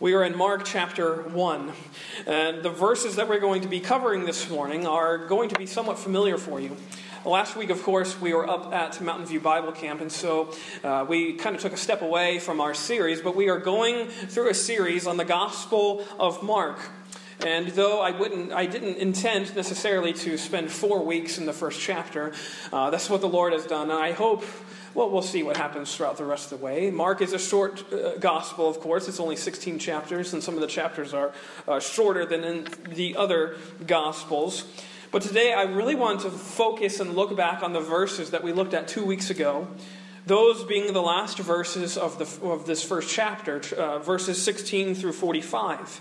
We are in Mark chapter 1, and the verses that we're going to be covering this morning are going to be somewhat familiar for you. Last week, of course, we were up at Mountain View Bible Camp, and so uh, we kind of took a step away from our series, but we are going through a series on the Gospel of Mark. And though I wouldn't, I didn't intend necessarily to spend four weeks in the first chapter, uh, that's what the Lord has done. And I hope well, we'll see what happens throughout the rest of the way. Mark is a short uh, gospel, of course. It's only 16 chapters, and some of the chapters are uh, shorter than in the other gospels. But today I really want to focus and look back on the verses that we looked at two weeks ago. Those being the last verses of, the, of this first chapter, uh, verses 16 through 45.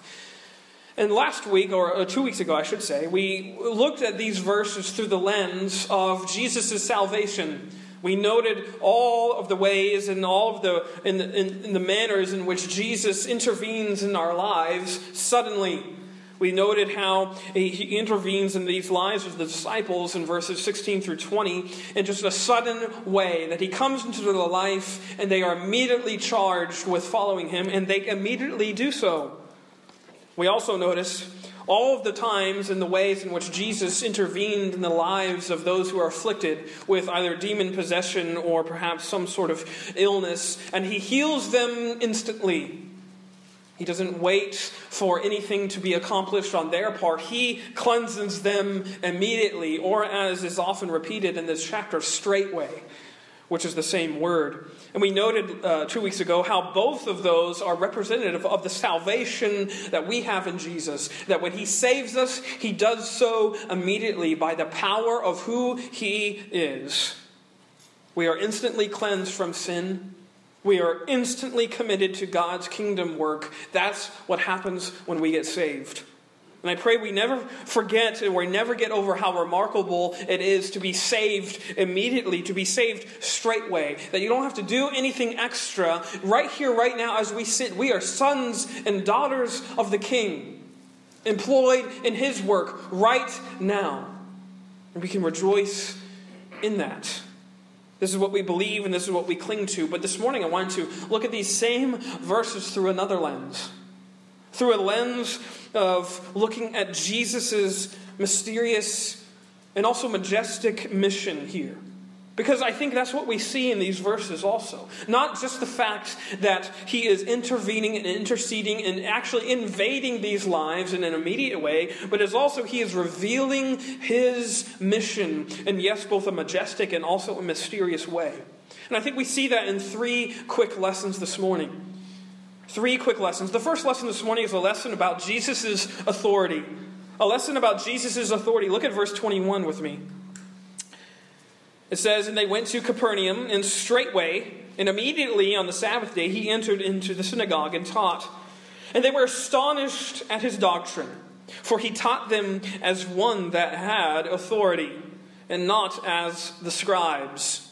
And last week, or uh, two weeks ago, I should say, we looked at these verses through the lens of Jesus' salvation we noted all of the ways and all of the, in the, in, in the manners in which Jesus intervenes in our lives suddenly. We noted how he intervenes in these lives of the disciples in verses 16 through 20 in just a sudden way, that he comes into their life and they are immediately charged with following him, and they immediately do so. We also notice all of the times and the ways in which Jesus intervened in the lives of those who are afflicted with either demon possession or perhaps some sort of illness, and he heals them instantly. He doesn't wait for anything to be accomplished on their part. He cleanses them immediately, or as is often repeated in this chapter, straightway which is the same word. And we noted uh, two weeks ago how both of those are representative of the salvation that we have in Jesus. That when He saves us, He does so immediately by the power of who He is. We are instantly cleansed from sin. We are instantly committed to God's kingdom work. That's what happens when we get saved. And I pray we never forget and we never get over how remarkable it is to be saved immediately, to be saved straightway. That you don't have to do anything extra. Right here, right now, as we sit, we are sons and daughters of the King, employed in His work right now. And we can rejoice in that. This is what we believe and this is what we cling to. But this morning, I want to look at these same verses through another lens through a lens of looking at Jesus' mysterious and also majestic mission here. Because I think that's what we see in these verses also. Not just the fact that he is intervening and interceding and actually invading these lives in an immediate way, but as also he is revealing his mission in, yes, both a majestic and also a mysterious way. And I think we see that in three quick lessons this morning. Three quick lessons. The first lesson this morning is a lesson about Jesus' authority. A lesson about Jesus' authority. Look at verse 21 with me. It says, And they went to Capernaum, and straightway, and immediately on the Sabbath day, he entered into the synagogue and taught. And they were astonished at his doctrine, for he taught them as one that had authority, and not as the scribes.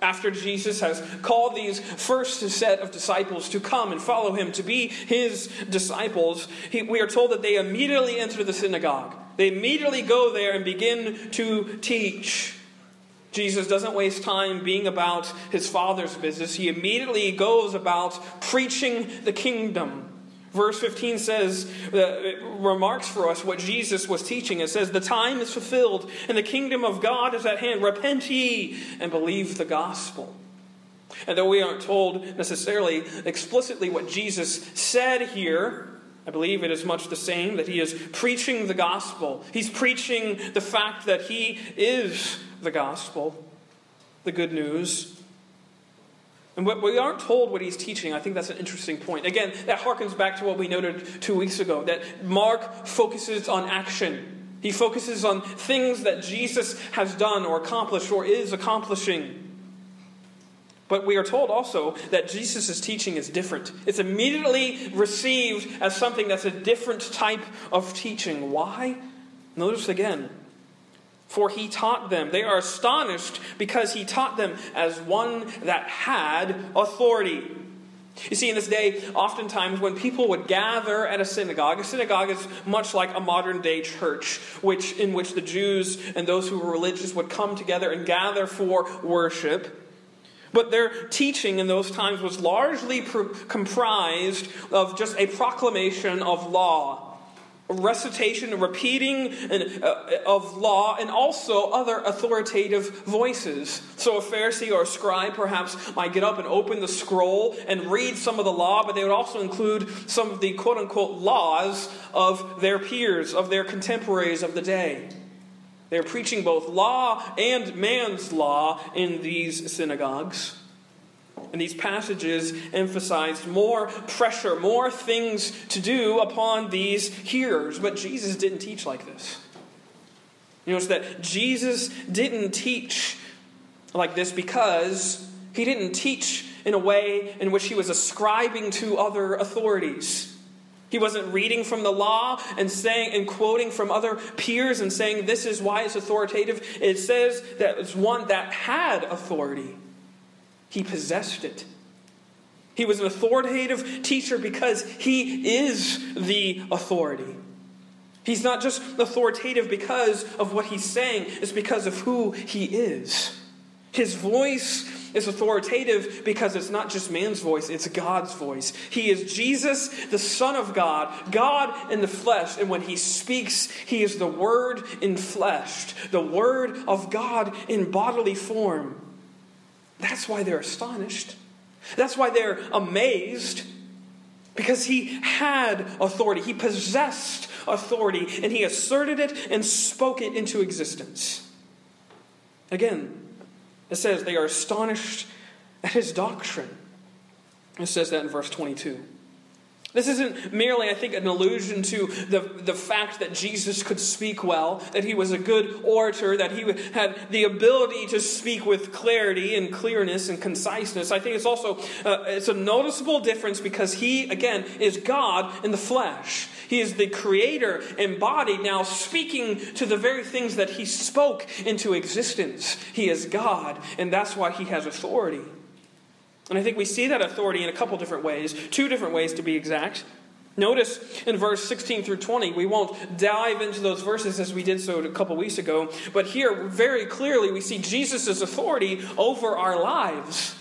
After Jesus has called these first set of disciples to come and follow him, to be his disciples, he, we are told that they immediately enter the synagogue. They immediately go there and begin to teach. Jesus doesn't waste time being about his Father's business. He immediately goes about preaching the kingdom. Verse 15 says, uh, remarks for us what Jesus was teaching. It says, The time is fulfilled, and the kingdom of God is at hand. Repent ye and believe the gospel. And though we aren't told necessarily explicitly what Jesus said here, I believe it is much the same that he is preaching the gospel. He's preaching the fact that he is the gospel, the good news. And we aren't told what he's teaching. I think that's an interesting point. Again, that harkens back to what we noted two weeks ago that Mark focuses on action. He focuses on things that Jesus has done or accomplished or is accomplishing. But we are told also that Jesus' teaching is different. It's immediately received as something that's a different type of teaching. Why? Notice again, for he taught them. They are astonished because he taught them as one that had authority. You see, in this day, oftentimes when people would gather at a synagogue, a synagogue is much like a modern day church, which, in which the Jews and those who were religious would come together and gather for worship. But their teaching in those times was largely comprised of just a proclamation of law recitation, repeating uh, of law, and also other authoritative voices. So a Pharisee or a scribe perhaps might get up and open the scroll and read some of the law, but they would also include some of the quote unquote laws of their peers, of their contemporaries of the day. They're preaching both law and man's law in these synagogues. And these passages emphasized more pressure, more things to do upon these hearers. But Jesus didn't teach like this. You notice that Jesus didn't teach like this because he didn't teach in a way in which he was ascribing to other authorities. He wasn't reading from the law and saying and quoting from other peers and saying this is why it's authoritative. It says that it's one that had authority. He possessed it. He was an authoritative teacher because he is the authority. He's not just authoritative because of what he's saying, it's because of who he is. His voice is authoritative because it's not just man's voice, it's God's voice. He is Jesus, the Son of God, God in the flesh. And when he speaks, he is the Word in flesh, the Word of God in bodily form. That's why they're astonished. That's why they're amazed. Because he had authority, he possessed authority, and he asserted it and spoke it into existence. Again, it says they are astonished at his doctrine. It says that in verse 22. This isn't merely, I think, an allusion to the, the fact that Jesus could speak well, that he was a good orator, that he had the ability to speak with clarity and clearness and conciseness. I think it's also uh, it's a noticeable difference because he, again, is God in the flesh. He is the creator embodied, now speaking to the very things that he spoke into existence. He is God, and that's why he has authority. And I think we see that authority in a couple different ways, two different ways to be exact. Notice in verse 16 through 20, we won't dive into those verses as we did so a couple weeks ago, but here very clearly we see Jesus' authority over our lives.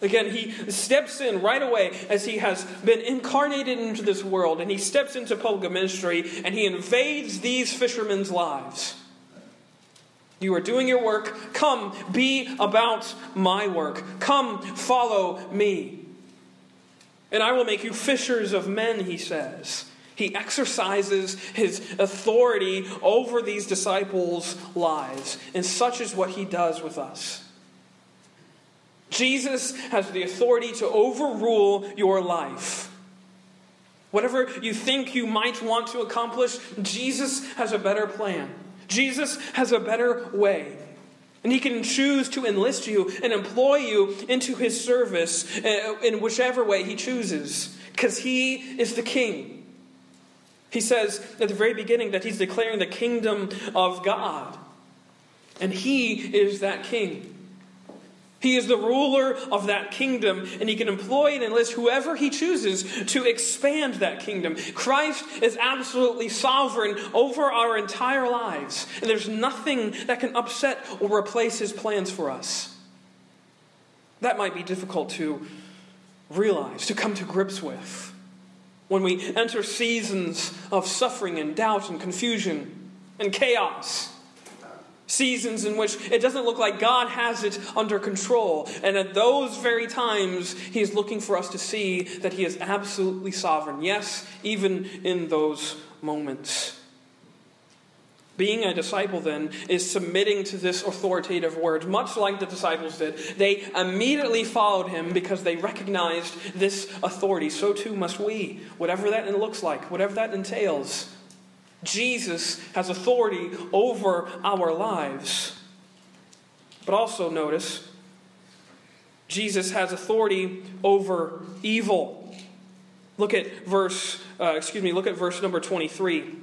Again, he steps in right away as he has been incarnated into this world, and he steps into public ministry and he invades these fishermen's lives. You are doing your work. Come, be about my work. Come, follow me. And I will make you fishers of men, he says. He exercises his authority over these disciples' lives, and such is what he does with us. Jesus has the authority to overrule your life. Whatever you think you might want to accomplish, Jesus has a better plan. Jesus has a better way. And he can choose to enlist you and employ you into his service uh, in whichever way he chooses, because he is the king. He says at the very beginning that he's declaring the kingdom of God, and he is that king. He is the ruler of that kingdom, and he can employ and enlist whoever he chooses to expand that kingdom. Christ is absolutely sovereign over our entire lives, and there's nothing that can upset or replace his plans for us. That might be difficult to realize, to come to grips with. When we enter seasons of suffering and doubt and confusion and chaos, Seasons in which it doesn't look like God has it under control. And at those very times, He is looking for us to see that He is absolutely sovereign. Yes, even in those moments. Being a disciple, then, is submitting to this authoritative word, much like the disciples did. They immediately followed him because they recognized this authority. So too must we, whatever that looks like, whatever that entails. Jesus has authority over our lives. But also notice, Jesus has authority over evil. Look at verse, uh, excuse me, look at verse number 23.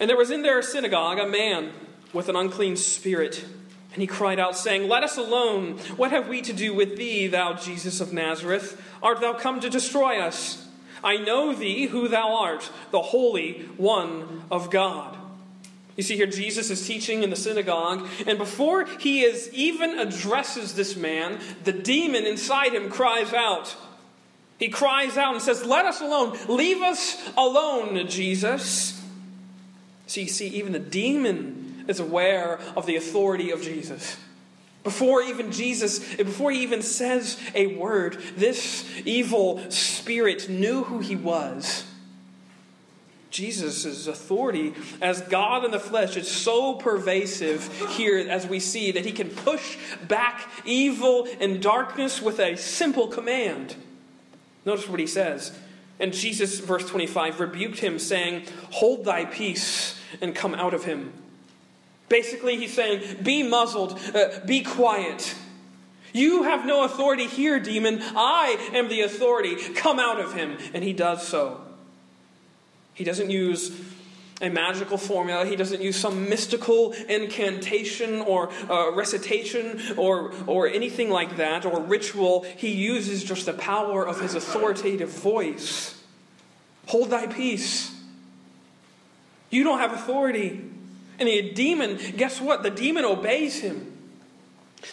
And there was in their synagogue a man with an unclean spirit. And he cried out, saying, Let us alone. What have we to do with thee, thou Jesus of Nazareth? Art thou come to destroy us? I know thee, who thou art, the Holy One of God. You see here, Jesus is teaching in the synagogue, and before he is even addresses this man, the demon inside him cries out. He cries out and says, Let us alone. Leave us alone, Jesus. So you see, even the demon is aware of the authority of Jesus. Before even Jesus, before he even says a word, this evil spirit knew who he was. Jesus' authority as God in the flesh is so pervasive here as we see that he can push back evil and darkness with a simple command. Notice what he says. And Jesus, verse 25, rebuked him, saying, Hold thy peace and come out of him. Basically, he's saying, Be muzzled, uh, be quiet. You have no authority here, demon. I am the authority. Come out of him. And he does so. He doesn't use a magical formula. He doesn't use some mystical incantation or uh, recitation or, or anything like that or ritual. He uses just the power of his authoritative voice. Hold thy peace. You don't have authority. And the demon, guess what? The demon obeys him.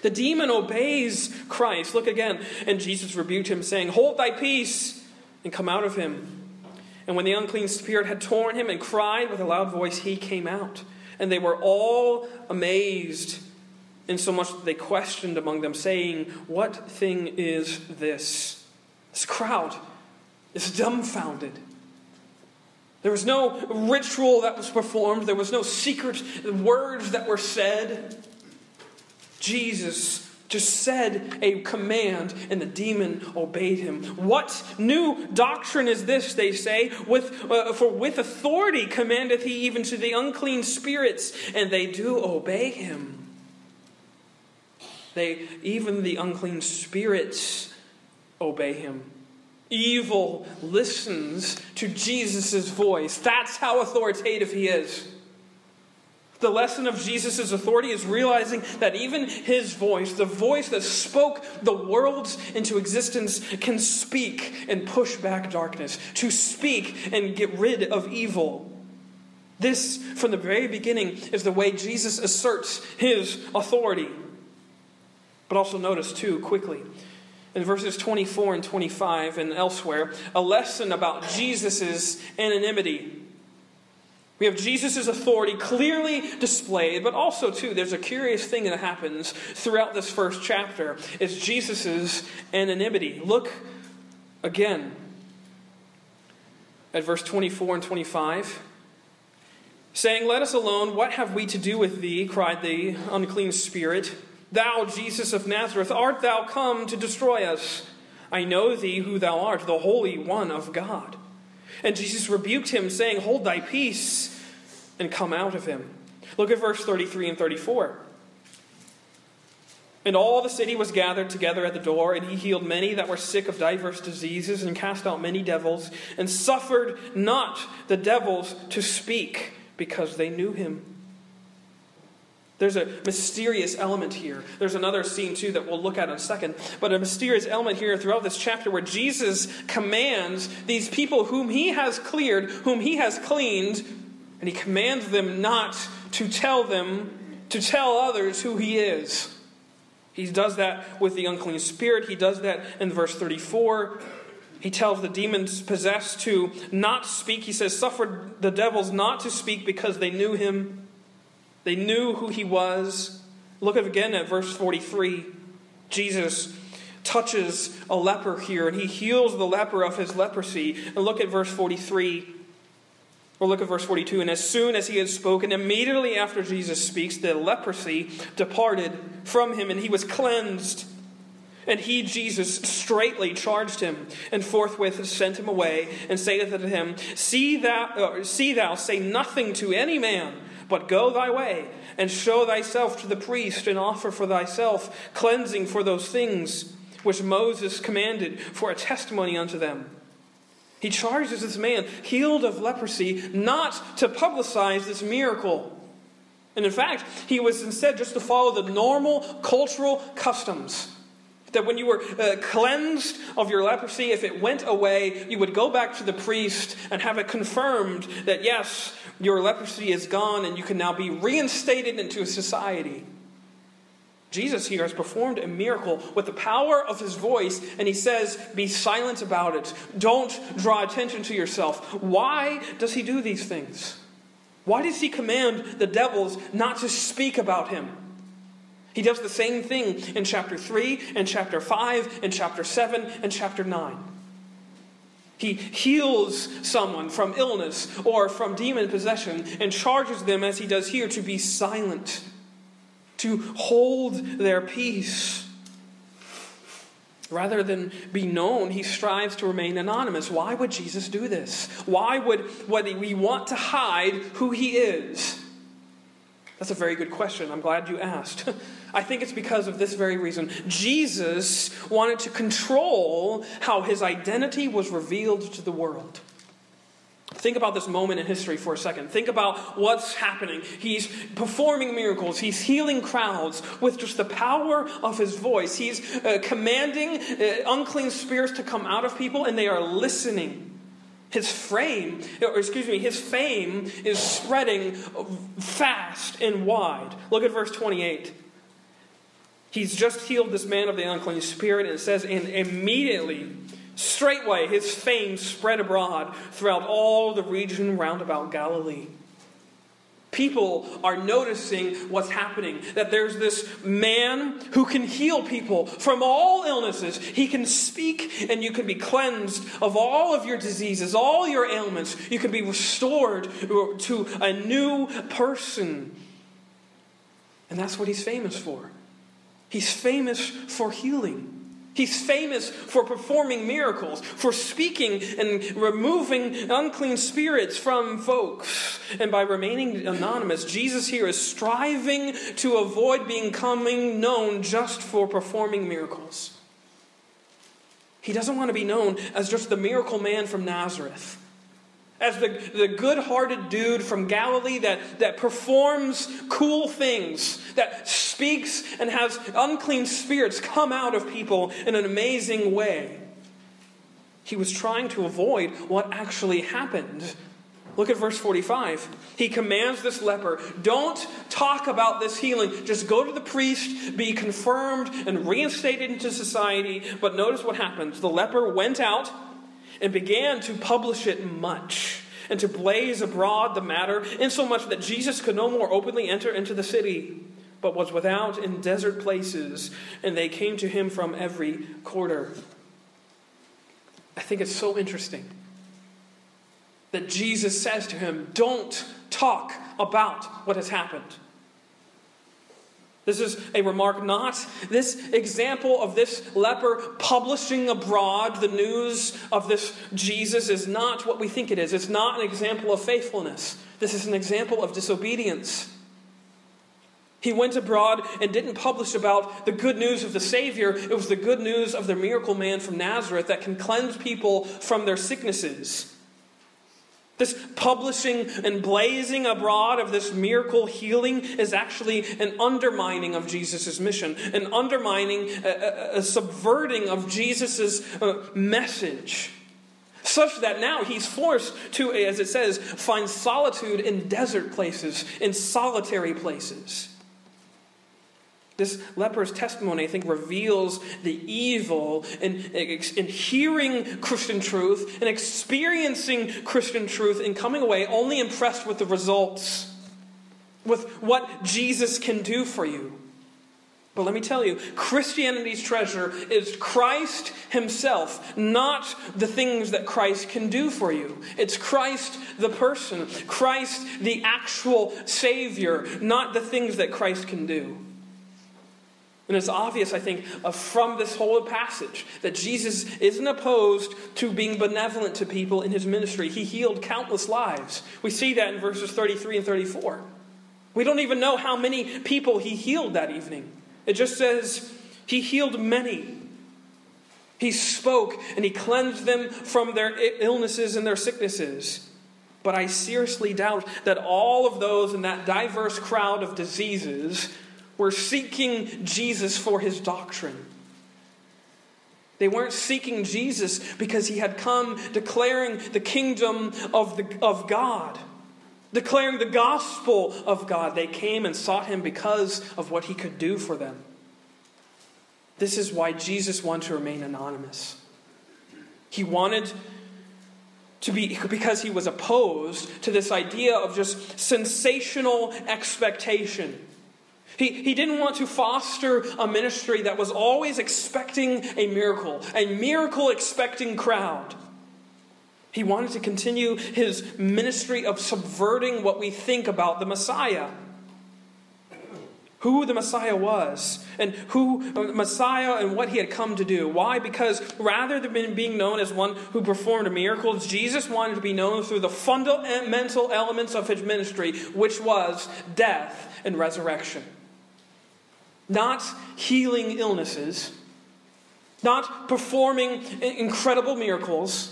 The demon obeys Christ. Look again. And Jesus rebuked him, saying, Hold thy peace and come out of him. And when the unclean spirit had torn him and cried with a loud voice, he came out. And they were all amazed, insomuch that they questioned among them, saying, What thing is this? This crowd is dumbfounded. There was no ritual that was performed, there was no secret words that were said. Jesus just said a command, and the demon obeyed him. What new doctrine is this, they say? With, uh, for with authority commandeth he even to the unclean spirits, and they do obey him. They, even the unclean spirits, obey him. Evil listens to Jesus' voice. That's how authoritative he is. The lesson of Jesus' authority is realizing that even his voice, the voice that spoke the worlds into existence, can speak and push back darkness, to speak and get rid of evil. This, from the very beginning, is the way Jesus asserts his authority. But also notice, too, quickly, in verses 24 and 25 and elsewhere, a lesson about Jesus' anonymity we have Jesus' authority clearly displayed, but also, too, there's a curious thing that happens throughout this first chapter. It's Jesus' anonymity. Look again at verse 24 and 25. Saying, Let us alone, what have we to do with thee? cried the unclean spirit. Thou, Jesus of Nazareth, art thou come to destroy us? I know thee who thou art, the Holy One of God. And Jesus rebuked him, saying, Hold thy peace and come out of him. Look at verse 33 and 34. And all the city was gathered together at the door, and he healed many that were sick of diverse diseases, and cast out many devils, and suffered not the devils to speak, because they knew him. There's a mysterious element here. There's another scene, too, that we'll look at in a second. But a mysterious element here throughout this chapter where Jesus commands these people whom he has cleared, whom he has cleaned, and he commands them not to tell them, to tell others who he is. He does that with the unclean spirit. He does that in verse 34. He tells the demons possessed to not speak. He says, suffered the devils not to speak because they knew him. They knew who he was. Look again at verse 43. Jesus touches a leper here and he heals the leper of his leprosy. And look at verse 43. Or look at verse 42. And as soon as he had spoken, immediately after Jesus speaks, the leprosy departed from him and he was cleansed. And he, Jesus, straightly charged him, and forthwith sent him away, and saith to him, See thou, uh, see thou, say nothing to any man but go thy way, and show thyself to the priest, and offer for thyself cleansing for those things which Moses commanded for a testimony unto them. He charges this man, healed of leprosy, not to publicize this miracle. And in fact, he was instead just to follow the normal cultural customs. That when you were uh, cleansed of your leprosy, if it went away, you would go back to the priest and have it confirmed that yes, your leprosy is gone and you can now be reinstated into society. Jesus here has performed a miracle with the power of his voice, and he says, Be silent about it. Don't draw attention to yourself. Why does he do these things? Why does he command the devils not to speak about him? He does the same thing in chapter 3, and chapter 5, and chapter 7, and chapter 9. He heals someone from illness or from demon possession and charges them, as he does here, to be silent to hold their peace. Rather than be known, he strives to remain anonymous. Why would Jesus do this? Why would, would we want to hide who he is? That's a very good question. I'm glad you asked. I think it's because of this very reason. Jesus wanted to control how his identity was revealed to the world. Think about this moment in history for a second. Think about what's happening. He's performing miracles. He's healing crowds with just the power of his voice. He's uh, commanding uh, unclean spirits to come out of people, and they are listening. His fame, or excuse me, his fame is spreading fast and wide. Look at verse 28. He's just healed this man of the unclean spirit, and it says, and immediately Straightway his fame spread abroad throughout all the region round about Galilee. People are noticing what's happening. That there's this man who can heal people from all illnesses. He can speak and you can be cleansed of all of your diseases, all your ailments. You can be restored to a new person. And that's what he's famous for. He's famous for healing. He's famous for performing miracles, for speaking and removing unclean spirits from folks. And by remaining anonymous, Jesus here is striving to avoid becoming known just for performing miracles. He doesn't want to be known as just the miracle man from Nazareth as the, the good hearted dude from Galilee that, that performs cool things, that speaks and has unclean spirits come out of people in an amazing way. He was trying to avoid what actually happened. Look at verse 45. He commands this leper, don't talk about this healing. Just go to the priest, be confirmed, and reinstated into society. But notice what happens. The leper went out and began to publish it much and to blaze abroad the matter, insomuch that Jesus could no more openly enter into the city, but was without in desert places, and they came to him from every quarter. I think it's so interesting that Jesus says to him, Don't talk about what has happened. This is a remark, not this example of this leper publishing abroad the news of this Jesus is not what we think it is. It's not an example of faithfulness. This is an example of disobedience. He went abroad and didn't publish about the good news of the Savior. It was the good news of the miracle man from Nazareth that can cleanse people from their sicknesses. This publishing and blazing abroad of this miracle healing is actually an undermining of Jesus' mission, an undermining, a, a, a subverting of Jesus' uh, message. Such that now he's forced to, as it says, find solitude in desert places, in solitary places. This leper's testimony, I think, reveals the evil in, in hearing Christian truth and experiencing Christian truth and coming away only impressed with the results, with what Jesus can do for you. But let me tell you, Christianity's treasure is Christ Himself, not the things that Christ can do for you. It's Christ the person, Christ the actual Savior, not the things that Christ can do. And it's obvious, I think, uh, from this whole passage that Jesus isn't opposed to being benevolent to people in his ministry. He healed countless lives. We see that in verses 33 and 34. We don't even know how many people he healed that evening. It just says he healed many. He spoke and he cleansed them from their illnesses and their sicknesses. But I seriously doubt that all of those in that diverse crowd of diseases were seeking Jesus for his doctrine. They weren't seeking Jesus because he had come declaring the kingdom of, the, of God, declaring the gospel of God. They came and sought him because of what he could do for them. This is why Jesus wanted to remain anonymous. He wanted to be because he was opposed to this idea of just sensational expectation he, he didn't want to foster a ministry that was always expecting a miracle, a miracle expecting crowd. He wanted to continue his ministry of subverting what we think about the Messiah. Who the Messiah was, and who uh, Messiah and what he had come to do. Why? Because rather than being known as one who performed miracles, Jesus wanted to be known through the fundamental elements of his ministry, which was death and resurrection not healing illnesses, not performing incredible miracles,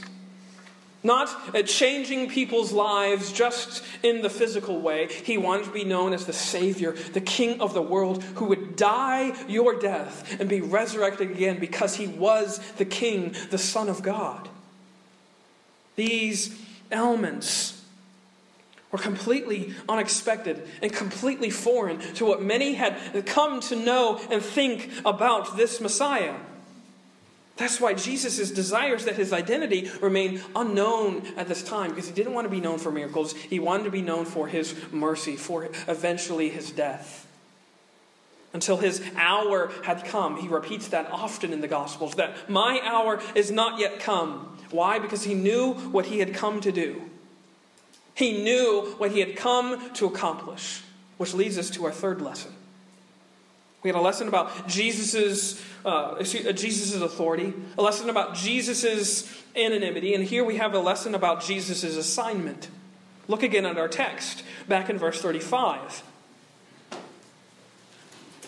not uh, changing people's lives just in the physical way. He wanted to be known as the Savior, the King of the world, who would die your death and be resurrected again because he was the King, the Son of God. These elements were completely unexpected and completely foreign to what many had come to know and think about this Messiah. That's why Jesus desires that his identity remain unknown at this time, because he didn't want to be known for miracles. He wanted to be known for his mercy, for eventually his death. Until his hour had come. He repeats that often in the Gospels that my hour is not yet come. Why? Because he knew what he had come to do. He knew what he had come to accomplish, which leads us to our third lesson. We had a lesson about Jesus's, uh, Jesus's authority, a lesson about Jesus's anonymity, and here we have a lesson about Jesus's assignment. Look again at our text, back in verse 35.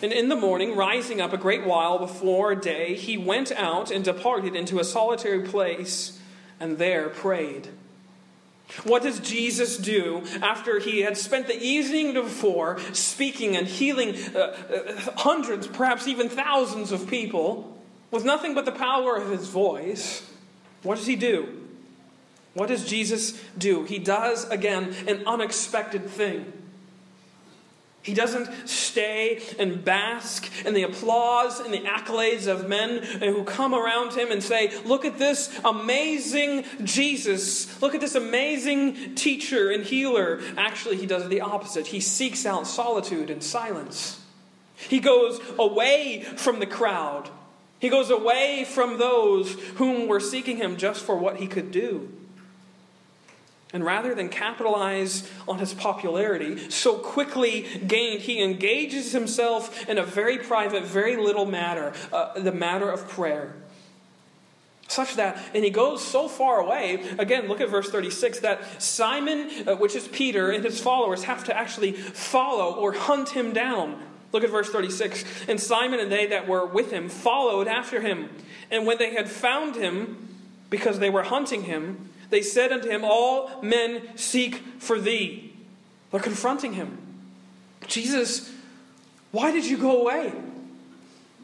And in the morning, rising up a great while before day, he went out and departed into a solitary place, and there prayed. What does Jesus do after he had spent the evening before speaking and healing uh, uh, hundreds, perhaps even thousands of people with nothing but the power of his voice? What does he do? What does Jesus do? He does, again, an unexpected thing. He doesn't stay and bask in the applause and the accolades of men who come around him and say, Look at this amazing Jesus. Look at this amazing teacher and healer. Actually, he does the opposite. He seeks out solitude and silence. He goes away from the crowd, he goes away from those whom were seeking him just for what he could do. And rather than capitalize on his popularity, so quickly gained, he engages himself in a very private, very little matter, uh, the matter of prayer. Such that, and he goes so far away, again, look at verse 36, that Simon, uh, which is Peter, and his followers have to actually follow or hunt him down. Look at verse 36. And Simon and they that were with him followed after him. And when they had found him, because they were hunting him, they said unto him, All men seek for thee. They're confronting him. Jesus, why did you go away?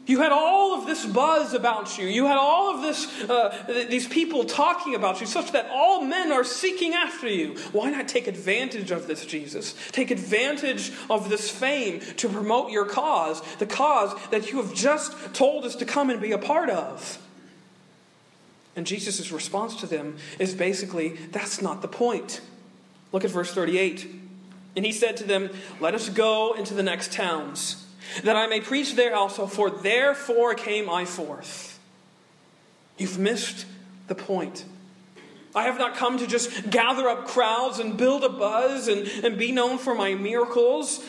You had all of this buzz about you. You had all of this, uh, these people talking about you, such that all men are seeking after you. Why not take advantage of this, Jesus? Take advantage of this fame to promote your cause, the cause that you have just told us to come and be a part of. And Jesus' response to them is basically, that's not the point. Look at verse 38. And he said to them, Let us go into the next towns, that I may preach there also, for therefore came I forth. You've missed the point. I have not come to just gather up crowds and build a buzz and, and be known for my miracles.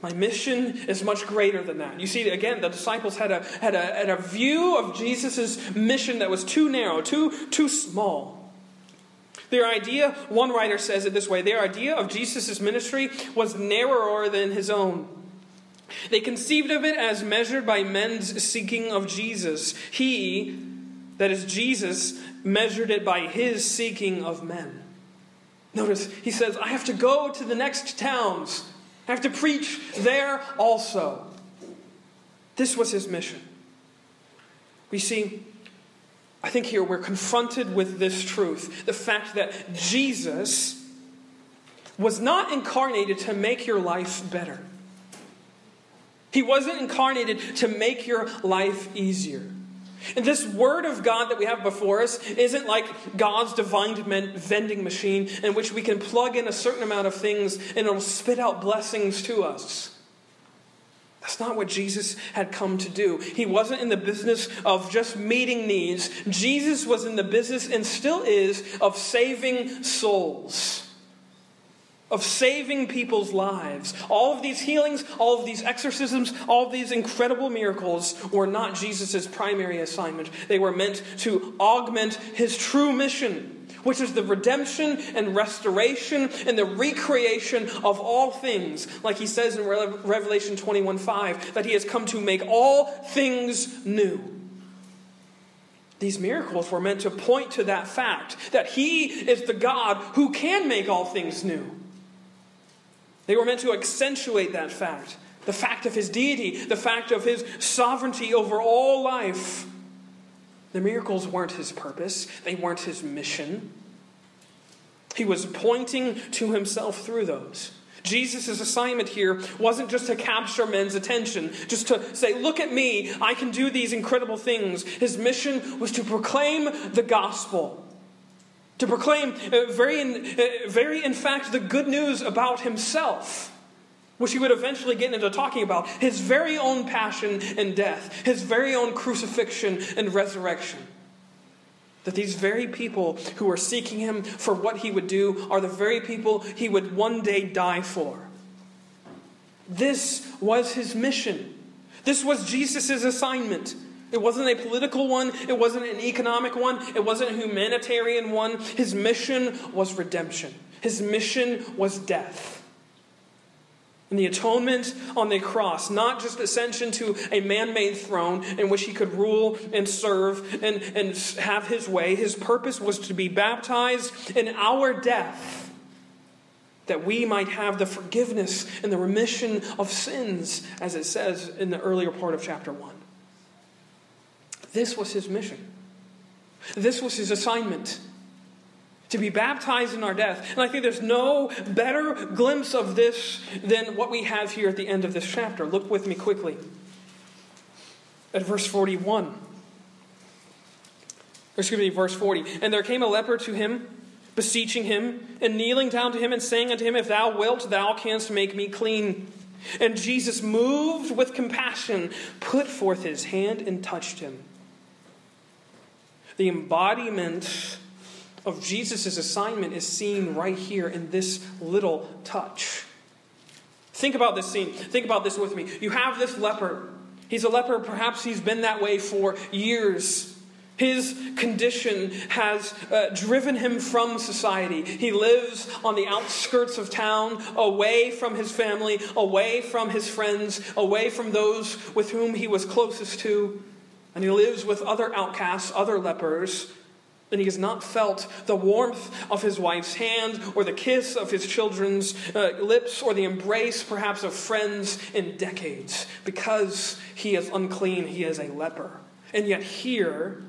My mission is much greater than that. You see, again, the disciples had a, had a, had a view of Jesus' mission that was too narrow, too, too small. Their idea, one writer says it this way their idea of Jesus' ministry was narrower than his own. They conceived of it as measured by men's seeking of Jesus. He, that is Jesus, measured it by his seeking of men. Notice, he says, I have to go to the next towns I have to preach there also. This was his mission. We see, I think here we're confronted with this truth the fact that Jesus was not incarnated to make your life better. He wasn't incarnated to make your life easier. And this word of God that we have before us isn't like God's divine vending machine in which we can plug in a certain amount of things and it'll spit out blessings to us. That's not what Jesus had come to do. He wasn't in the business of just meeting needs. Jesus was in the business and still is of saving souls of saving people's lives. All of these healings, all of these exorcisms, all of these incredible miracles were not Jesus' primary assignment. They were meant to augment his true mission, which is the redemption and restoration and the recreation of all things. Like he says in Revelation 21 5, that he has come to make all things new. These miracles were meant to point to that fact that he is the God who can make all things new. They were meant to accentuate that fact the fact of his deity, the fact of his sovereignty over all life. The miracles weren't his purpose, they weren't his mission. He was pointing to himself through those. Jesus' assignment here wasn't just to capture men's attention, just to say, Look at me, I can do these incredible things. His mission was to proclaim the gospel to proclaim uh, very, in, uh, very in fact the good news about himself which he would eventually get into talking about. His very own passion and death his very own crucifixion and resurrection. That these very people who are seeking him for what he would do are the very people he would one day die for. This was his mission. This was jesus' assignment it wasn't a political one. It wasn't an economic one. It wasn't a humanitarian one. His mission was redemption, his mission was death. And the atonement on the cross, not just ascension to a man made throne in which he could rule and serve and, and have his way. His purpose was to be baptized in our death, that we might have the forgiveness and the remission of sins, as it says in the earlier part of chapter 1. This was his mission. This was his assignment to be baptized in our death. And I think there's no better glimpse of this than what we have here at the end of this chapter. Look with me quickly at verse 41. Excuse me, verse 40. And there came a leper to him, beseeching him, and kneeling down to him, and saying unto him, If thou wilt, thou canst make me clean. And Jesus, moved with compassion, put forth his hand and touched him the embodiment of Jesus' assignment is seen right here in this little touch. Think about this scene. Think about this with me. You have this leper. He's a leper, perhaps he's been that way for years. His condition has uh, driven him from society. He lives on the outskirts of town, away from his family, away from his friends, away from those with whom he was closest to and he lives with other outcasts, other lepers, and he has not felt the warmth of his wife's hand, or the kiss of his children's uh, lips, or the embrace perhaps of friends in decades, because he is unclean, he is a leper. And yet here,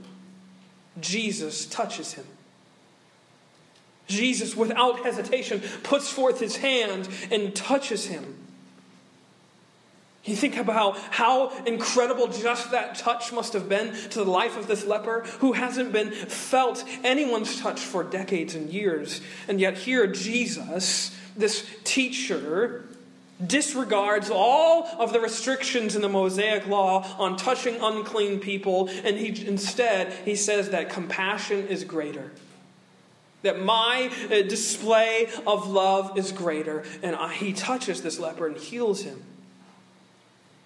Jesus touches him. Jesus, without hesitation, puts forth his hand and touches him. You think about how incredible just that touch must have been to the life of this leper who hasn't been felt anyone's touch for decades and years. And yet, here, Jesus, this teacher, disregards all of the restrictions in the Mosaic law on touching unclean people, and he, instead, he says that compassion is greater. That my uh, display of love is greater. And he touches this leper and heals him.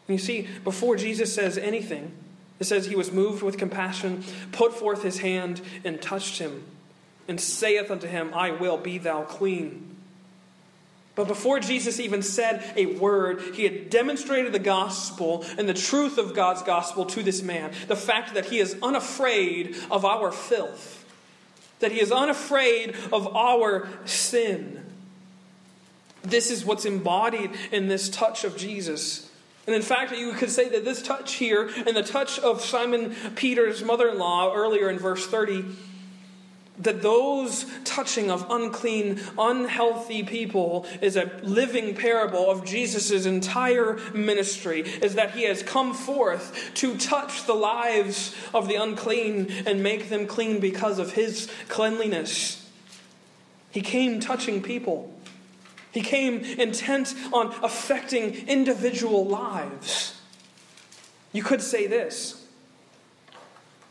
You see, before Jesus says anything, it says he was moved with compassion, put forth his hand, and touched him, and saith unto him, I will, be thou clean. But before Jesus even said a word, he had demonstrated the gospel and the truth of God's gospel to this man. The fact that he is unafraid of our filth, that he is unafraid of our sin. This is what's embodied in this touch of Jesus. And in fact, you could say that this touch here and the touch of Simon Peter's mother in law earlier in verse 30 that those touching of unclean, unhealthy people is a living parable of Jesus' entire ministry, is that he has come forth to touch the lives of the unclean and make them clean because of his cleanliness. He came touching people. He came intent on affecting individual lives. You could say this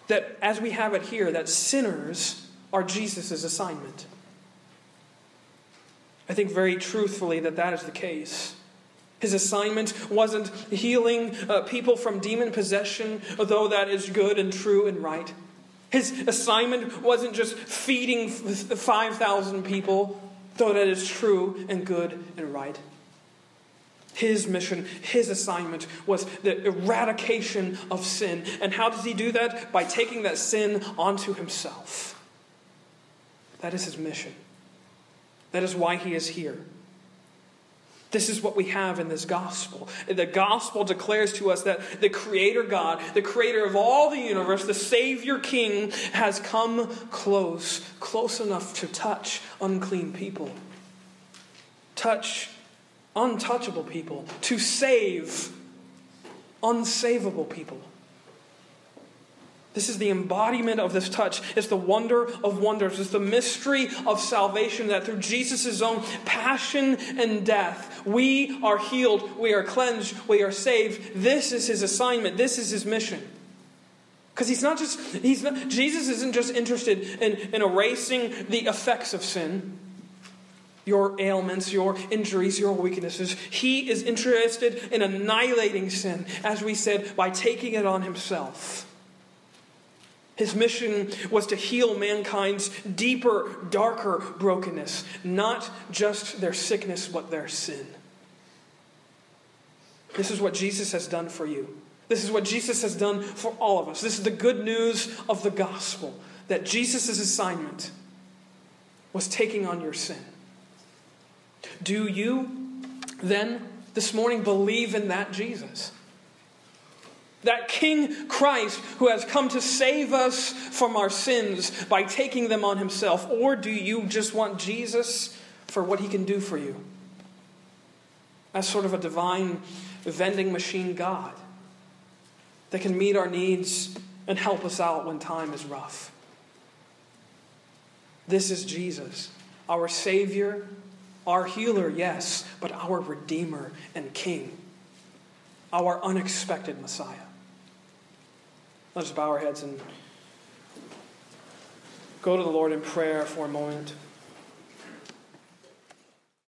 that as we have it here, that sinners are Jesus' assignment. I think very truthfully that that is the case. His assignment wasn't healing uh, people from demon possession, though that is good and true and right. His assignment wasn't just feeding 5,000 people, though that is true and good and right. His mission, his assignment was the eradication of sin. And how does he do that? By taking that sin onto himself. That is his mission. That is why he is here. This is what we have in this gospel. The gospel declares to us that the Creator God, the Creator of all the universe, the Savior King, has come close, close enough to touch unclean people, touch untouchable people, to save unsavable people. This is the embodiment of this touch. It's the wonder of wonders. It's the mystery of salvation that through Jesus' own passion and death, we are healed, we are cleansed, we are saved. This is his assignment, this is his mission. Because he's not just, he's not, Jesus isn't just interested in, in erasing the effects of sin, your ailments, your injuries, your weaknesses. He is interested in annihilating sin, as we said, by taking it on himself. His mission was to heal mankind's deeper, darker brokenness, not just their sickness, but their sin. This is what Jesus has done for you. This is what Jesus has done for all of us. This is the good news of the gospel that Jesus' assignment was taking on your sin. Do you then this morning believe in that Jesus? That King Christ who has come to save us from our sins by taking them on himself? Or do you just want Jesus for what he can do for you? As sort of a divine vending machine God that can meet our needs and help us out when time is rough. This is Jesus, our Savior, our healer, yes, but our Redeemer and King, our unexpected Messiah. Let us bow our heads and go to the Lord in prayer for a moment.